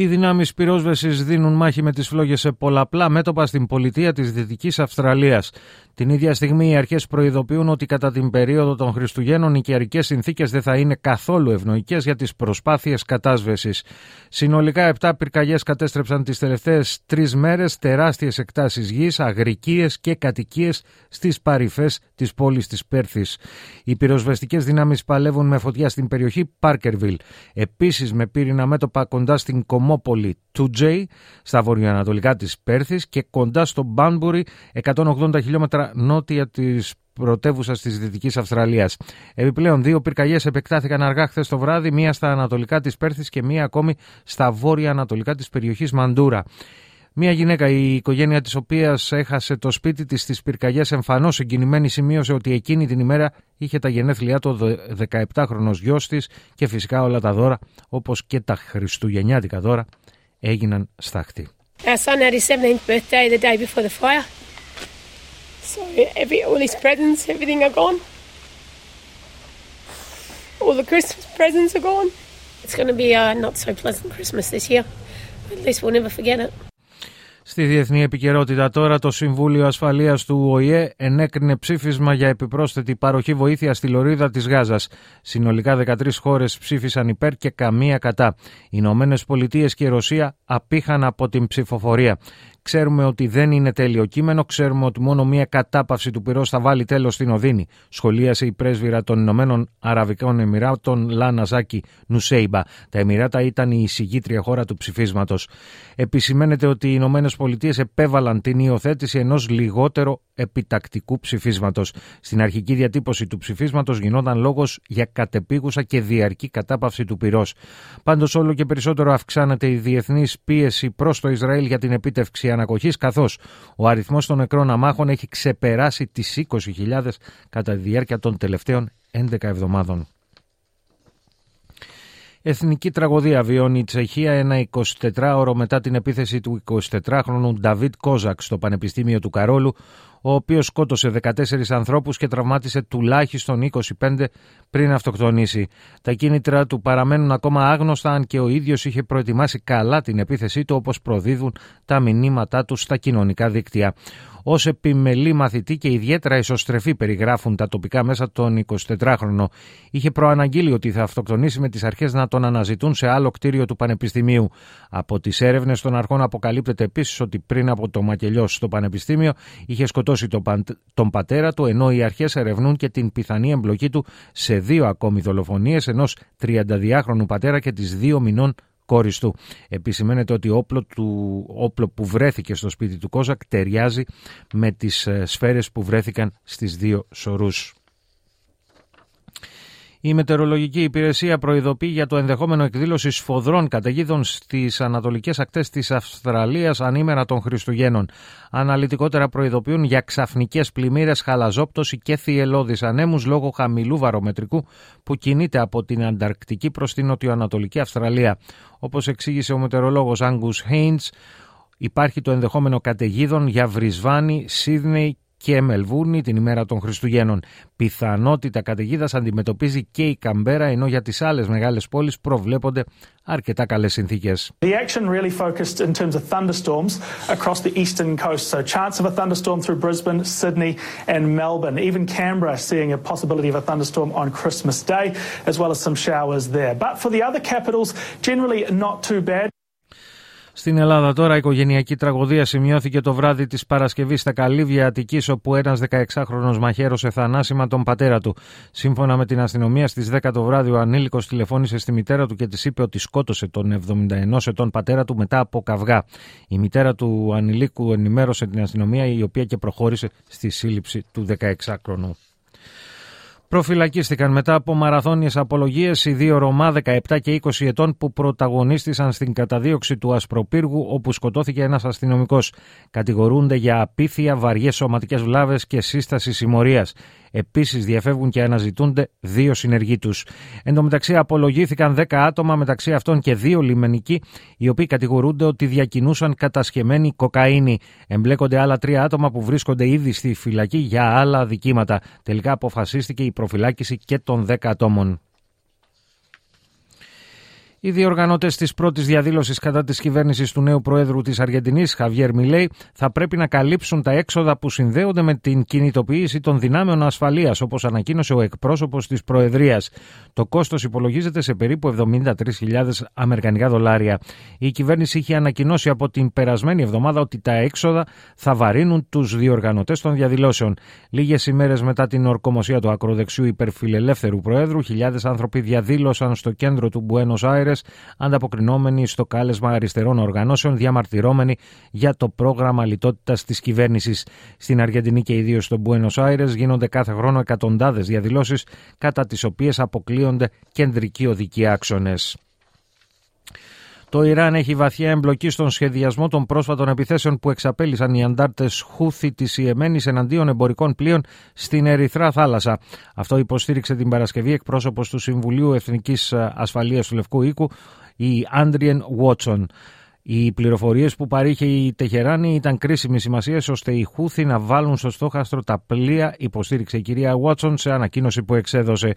Οι δυνάμεις πυρόσβεσης δίνουν μάχη με τις φλόγες σε πολλαπλά μέτωπα στην πολιτεία της Δυτικής Αυστραλίας. Την ίδια στιγμή οι αρχές προειδοποιούν ότι κατά την περίοδο των Χριστουγέννων οι καιρικές συνθήκες δεν θα είναι καθόλου ευνοϊκές για τις προσπάθειες κατάσβεσης. Συνολικά, 7 πυρκαγιές κατέστρεψαν τις τελευταίες τρεις μέρες τεράστιες εκτάσεις γης, αγρικίες και κατοικίες στις παρυφές της πόλης της Πέρθης. Οι πυροσβεστικές δυνάμεις παλεύουν με φωτιά στην περιοχή Πάρκερβιλ. Επίσης, με πύρινα μέτωπα κοντά στην Κομόπολη 2J, στα βορειοανατολικά της Πέρθης και κοντά στο Μπάνμπουρι, 180 χιλιόμετρα νότια της πρωτεύουσα της Δυτικής Αυστραλίας. Επιπλέον, δύο πυρκαγιές επεκτάθηκαν αργά χθες το βράδυ, μία στα ανατολικά της Πέρθης και μία ακόμη στα βόρεια ανατολικά της περιοχής Μαντούρα. Μία γυναίκα, η οικογένεια της οποίας έχασε το σπίτι της στις πυρκαγιές, εμφανώς συγκινημένη, σημείωσε ότι εκείνη την ημέρα είχε τα γενέθλιά του 17χρονο γιος της και φυσικά όλα τα δώρα, όπως και τα χριστουγεννιάτικα δώρα, έγιναν στάχτη. So every, all these presents, everything are gone. All the Christmas presents are gone. It's going to be a not so pleasant Christmas this year. At least we'll never forget it. Στη διεθνή επικαιρότητα τώρα, το Συμβούλιο Ασφαλείας του ΟΗΕ ενέκρινε ψήφισμα για επιπρόσθετη παροχή βοήθεια στη λωρίδα της Γάζας. Συνολικά 13 χώρες ψήφισαν υπέρ και καμία κατά. Οι Ηνωμένες Πολιτείες και η Ρωσία απήχαν από την ψηφοφορία. Ξέρουμε ότι δεν είναι τέλειο κείμενο. Ξέρουμε ότι μόνο μία κατάπαυση του πυρός θα βάλει τέλος στην Οδύνη. Σχολίασε η πρέσβυρα των Ηνωμένων Αραβικών Εμμυράτων Λάνα Ζάκη Νουσέιμπα. Τα Εμμυράτα ήταν η εισηγήτρια χώρα του ψηφίσματος. Επισημαίνεται ότι οι Ηνωμένες Πολιτείες επέβαλαν την υιοθέτηση ενός λιγότερο επιτακτικού ψηφίσματος. Στην αρχική διατύπωση του ψηφίσματος γινόταν λόγος για κατεπίγουσα και διαρκή κατάπαυση του πυρός. Πάντως, όλο και περισσότερο αυξάνεται η διεθνής πίεση προς το Ισραήλ για την επίτευξη ανακοχής καθώς ο αριθμός των νεκρών αμάχων έχει ξεπεράσει τις 20.000 κατά τη διάρκεια των τελευταίων 11 εβδομάδων. Εθνική τραγωδία βιώνει η Τσεχία ένα 24ωρο μετά την επίθεση του 24χρονου Νταβίτ Κόζακ στο Πανεπιστήμιο του Καρόλου, ο οποίος σκότωσε 14 ανθρώπους και τραυμάτισε τουλάχιστον 25 πριν αυτοκτονήσει. Τα κίνητρα του παραμένουν ακόμα άγνωστα αν και ο ίδιος είχε προετοιμάσει καλά την επίθεσή του όπως προδίδουν τα μηνύματά του στα κοινωνικά δίκτυα. Ω επιμελή μαθητή και ιδιαίτερα ισοστρεφή περιγράφουν τα τοπικά μέσα τον 24χρονο. Είχε προαναγγείλει ότι θα αυτοκτονήσει με τις αρχές να τον αναζητούν σε άλλο κτίριο του Πανεπιστημίου. Από τις έρευνες των αρχών αποκαλύπτεται επίσης ότι πριν από το μακελιό στο Πανεπιστήμιο είχε σκοτώσει τον πατέρα του, ενώ οι αρχές ερευνούν και την πιθανή εμπλοκή του σε δύο ακόμη δολοφονίες ενός 32χρονου πατέρα και της δύο μηνών κόρης του. Επισημαίνεται ότι όπλο, του, όπλο που βρέθηκε στο σπίτι του Κόζακ ταιριάζει με τις ε, σφαίρες που βρέθηκαν στις δύο σωρούς. Η Μετεωρολογική Υπηρεσία προειδοποιεί για το ενδεχόμενο εκδήλωση σφοδρών καταιγίδων στις ανατολικές ακτές της Αυστραλίας ανήμερα των Χριστουγέννων. Αναλυτικότερα προειδοποιούν για ξαφνικές πλημμύρες, χαλαζόπτωση και θυελώδεις ανέμους λόγω χαμηλού βαρομετρικού που κινείται από την Ανταρκτική προς την Νοτιοανατολική Αυστραλία. Όπως εξήγησε ο μετεωρολόγος Άγκου Χέιντ, υπάρχει το ενδεχόμενο καταιγίδων για Βρισβάνη, Σίδνεϊ και Μελβούρνη την ημέρα των Χριστουγέννων. Πιθανότητα καταιγίδα αντιμετωπίζει και η Καμπέρα, ενώ για τι άλλε μεγάλε πόλει προβλέπονται αρκετά καλέ συνθήκε. The action really focused in terms of thunderstorms across the eastern coast. So chance of a thunderstorm through Brisbane, Sydney and Melbourne. Even Canberra seeing a possibility of a thunderstorm on Christmas Day, as well as some showers there. But for the other capitals, generally not too bad. Στην Ελλάδα τώρα η οικογενειακή τραγωδία σημειώθηκε το βράδυ της Παρασκευής στα Καλύβια Αττικής όπου ένας 16χρονος μαχαίρωσε θανάσιμα τον πατέρα του. Σύμφωνα με την αστυνομία στις 10 το βράδυ ο ανήλικος τηλεφώνησε στη μητέρα του και της είπε ότι σκότωσε τον 71 ετών πατέρα του μετά από καυγά. Η μητέρα του ανηλίκου ενημέρωσε την αστυνομία η οποία και προχώρησε στη σύλληψη του 16χρονου. Προφυλακίστηκαν μετά από μαραθώνιες απολογίες οι δύο Ρωμά 17 και 20 ετών που πρωταγωνίστησαν στην καταδίωξη του Ασπροπύργου όπου σκοτώθηκε ένας αστυνομικός. Κατηγορούνται για απίθεια, βαριές σωματικές βλάβες και σύσταση συμμορίας. Επίσης, διαφεύγουν και αναζητούνται δύο συνεργοί τους. Εν τω μεταξύ, απολογήθηκαν 10 άτομα, μεταξύ αυτών και δύο λιμενικοί, οι οποίοι κατηγορούνται ότι διακινούσαν κατασχεμένη κοκαίνη. Εμπλέκονται άλλα τρία άτομα που βρίσκονται ήδη στη φυλακή για άλλα δικήματα. Τελικά αποφασίστηκε η προφυλάκηση και των 10 ατόμων. Οι διοργανωτέ της πρώτης διαδήλωσης κατά της κυβέρνησης του νέου Προέδρου της Αργεντινής, Χαβιέρ Μιλέη, θα πρέπει να καλύψουν τα έξοδα που συνδέονται με την κινητοποίηση των δυνάμεων ασφαλείας, όπως ανακοίνωσε ο εκπρόσωπος της Προεδρίας. Το κόστος υπολογίζεται σε περίπου 73.000 Αμερικανικά δολάρια. Η κυβέρνηση είχε ανακοινώσει από την περασμένη εβδομάδα ότι τα έξοδα θα βαρύνουν τους διοργανωτές των διαδηλώσεων. Λίγες ημέρες μετά την ορκομοσία του ακροδεξιού υπερφιλελεύθερου Προέδρου, χιλιάδες άνθρωποι διαδήλωσαν στο κέντρο του Μπουένο Άιρε ανταποκρινόμενοι στο κάλεσμα αριστερών οργανώσεων, διαμαρτυρώμενοι για το πρόγραμμα λιτότητας της κυβέρνησης. Στην Αργεντινή και ιδίως στο Μπουένο Άιρε γίνονται κάθε χρόνο εκατοντάδες διαδηλώσεις, κατά τις οποίες αποκλείονται κεντρικοί οδικοί άξονες. Το Ιράν έχει βαθιά εμπλοκή στον σχεδιασμό των πρόσφατων επιθέσεων που εξαπέλυσαν οι αντάρτες Χούθη της Ιεμένης εναντίον εμπορικών πλοίων στην Ερυθρά θάλασσα. Αυτό υποστήριξε την Παρασκευή εκπρόσωπος του Συμβουλίου Εθνικής Ασφαλείας του Λευκού Οίκου, η Άντριεν Βότσον. Οι πληροφορίες που παρήχε η Τεχεράνη ήταν κρίσιμη σημασίας ώστε οι Χούθη να βάλουν στο στόχαστρο τα πλοία, υποστήριξε η κυρία Βότσον σε ανακοίνωση που εξέδωσε.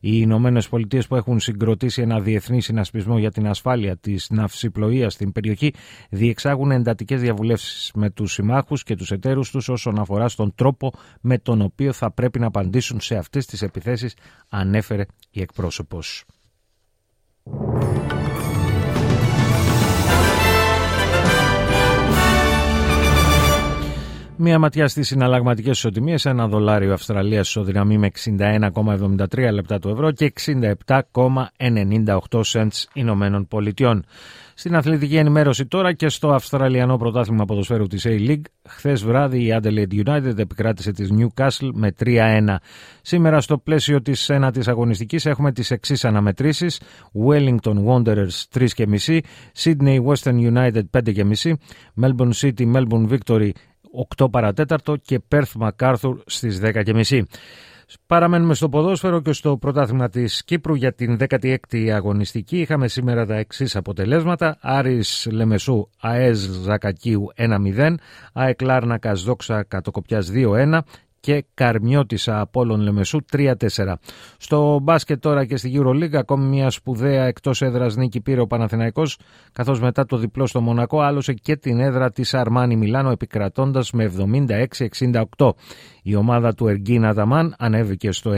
Οι Ηνωμένες Πολιτείες που έχουν συγκροτήσει ένα διεθνή συνασπισμό για την ασφάλεια της ναυσιπλοείας στην περιοχή διεξάγουν εντατικές διαβουλεύσεις με τους συμμάχους και τους εταίρους τους όσον αφορά στον τρόπο με τον οποίο θα πρέπει να απαντήσουν σε αυτές τις επιθέσεις, ανέφερε η εκπρόσωπος. Μία ματιά στις συναλλαγματικές ισοτιμίες. Ένα δολάριο Αυστραλίας ισοδυναμεί με 61,73 λεπτά του ευρώ και 67,98 cents Ηνωμένων Πολιτειών. Στην αθλητική ενημέρωση τώρα και στο Αυστραλιανό Πρωτάθλημα Ποδοσφαίρου της A-League, χθες βράδυ η Adelaide United επικράτησε της Newcastle με 3-1. Σήμερα στο πλαίσιο της ένατης αγωνιστικής έχουμε τις εξής αναμετρήσεις. Wellington Wanderers 3,5, Sydney Western United 5,5, Melbourne City Melbourne Victory 8 παρατέταρτο και Πέρθ Μακάρθουρ στις 10.30. Παραμένουμε στο ποδόσφαιρο και στο πρωτάθλημα της Κύπρου για την 16η αγωνιστική. Είχαμε σήμερα τα εξής αποτελέσματα. Άρης Λεμεσού ΑΕΣ Ζακακίου 1-0, ΑΕΚ Λάρνακας Δόξα Κατοκοπιάς 2-1 και Καρμιώτησα Απόλλων Λεμεσού 3-4. Στο μπάσκετ τώρα και στη EuroLeague ακόμη μια σπουδαία εκτός έδρας νίκη πήρε ο Παναθηναϊκός καθώς μετά το διπλό στο Μονακό άλωσε και την έδρα της Αρμάνι Μιλάνο επικρατώντας με 76-68. Η ομάδα του Εργίν Αταμάν ανέβηκε στο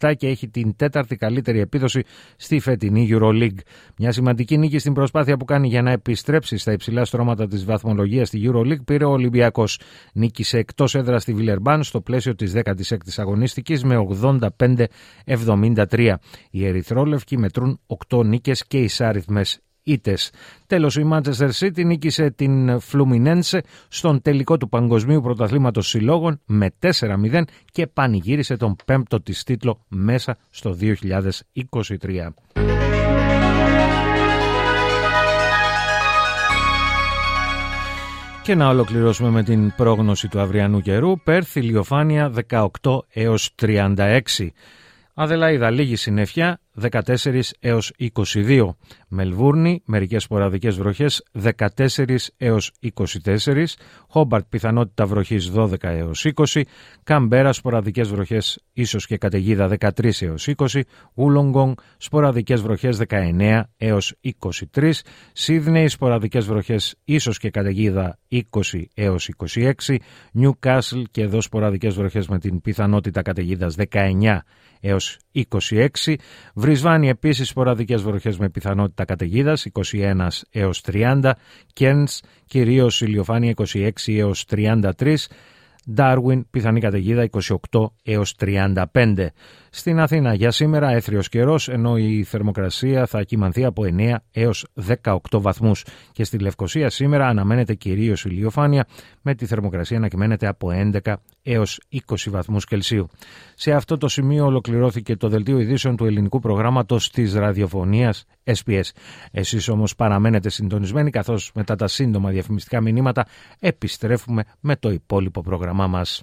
9-7 και έχει την τέταρτη καλύτερη επίδοση στη φετινή EuroLeague. Μια σημαντική νίκη στην προσπάθεια που κάνει για να επιστρέψει στα υψηλά στρώματα της βαθμολογίας στη EuroLeague πήρε ο Ολυμπιακός. Νίκησε εκτός έδρας στη Βιλερμπάν στο πλαίσιο της 16η αγωνίστικης με 85-73. Οι Ερυθρόλευκοι μετρούν 8 νίκες και εισάριθμες ήτες. Τέλος, η Manchester City νίκησε την Fluminense στον τελικό του Παγκοσμίου Πρωταθλήματος Συλλόγων με 4-0 και πανηγύρισε τον πέμπτο της τίτλο μέσα στο 2023. Και να ολοκληρώσουμε με την πρόγνωση του αυριανού καιρού. Πέρθ ηλιοφάνεια 18 έως 36. Αδελαίδα λίγη συννεφιά 14 έως 22. Μελβούρνη, μερικές σποραδικές βροχές 14 έως 24. Χόμπαρτ, πιθανότητα βροχής 12 έως 20. Καμπέρα, σποραδικές βροχές ίσως και καταιγίδα 13 έως 20. Ούλογκονγκ, σποραδικές βροχές 19 έως 23. Σίδνεϊ, σποραδικές βροχές ίσως και καταιγίδα 20 έως 26. Νιου Κάσλ και εδώ σποραδικές βροχές με την πιθανότητα καταιγίδας 19 έως 26. Βρισβάνη επίσης σποραδικές βροχές με πιθανότητα καταιγίδας 21 έως 30. Κέρνς κυρίως ηλιοφάνεια 26 έως 33. Darwin πιθανή καταιγίδα 28 έως 35. Στην Αθήνα για σήμερα έθριος καιρός, ενώ η θερμοκρασία θα κοιμανθεί από 9 έως 18 βαθμούς. Και στη Λευκοσία σήμερα αναμένεται κυρίως ηλιοφάνεια, με τη θερμοκρασία να κυμαίνεται από 11 έως 20 βαθμούς Κελσίου. Σε αυτό το σημείο ολοκληρώθηκε το δελτίο ειδήσεων του ελληνικού προγράμματος της ραδιοφωνίας SPS. Εσείς όμως παραμένετε συντονισμένοι, καθώς μετά τα σύντομα διαφημιστικά μηνύματα επιστρέφουμε με το υπόλοιπο πρόγραμμά μας.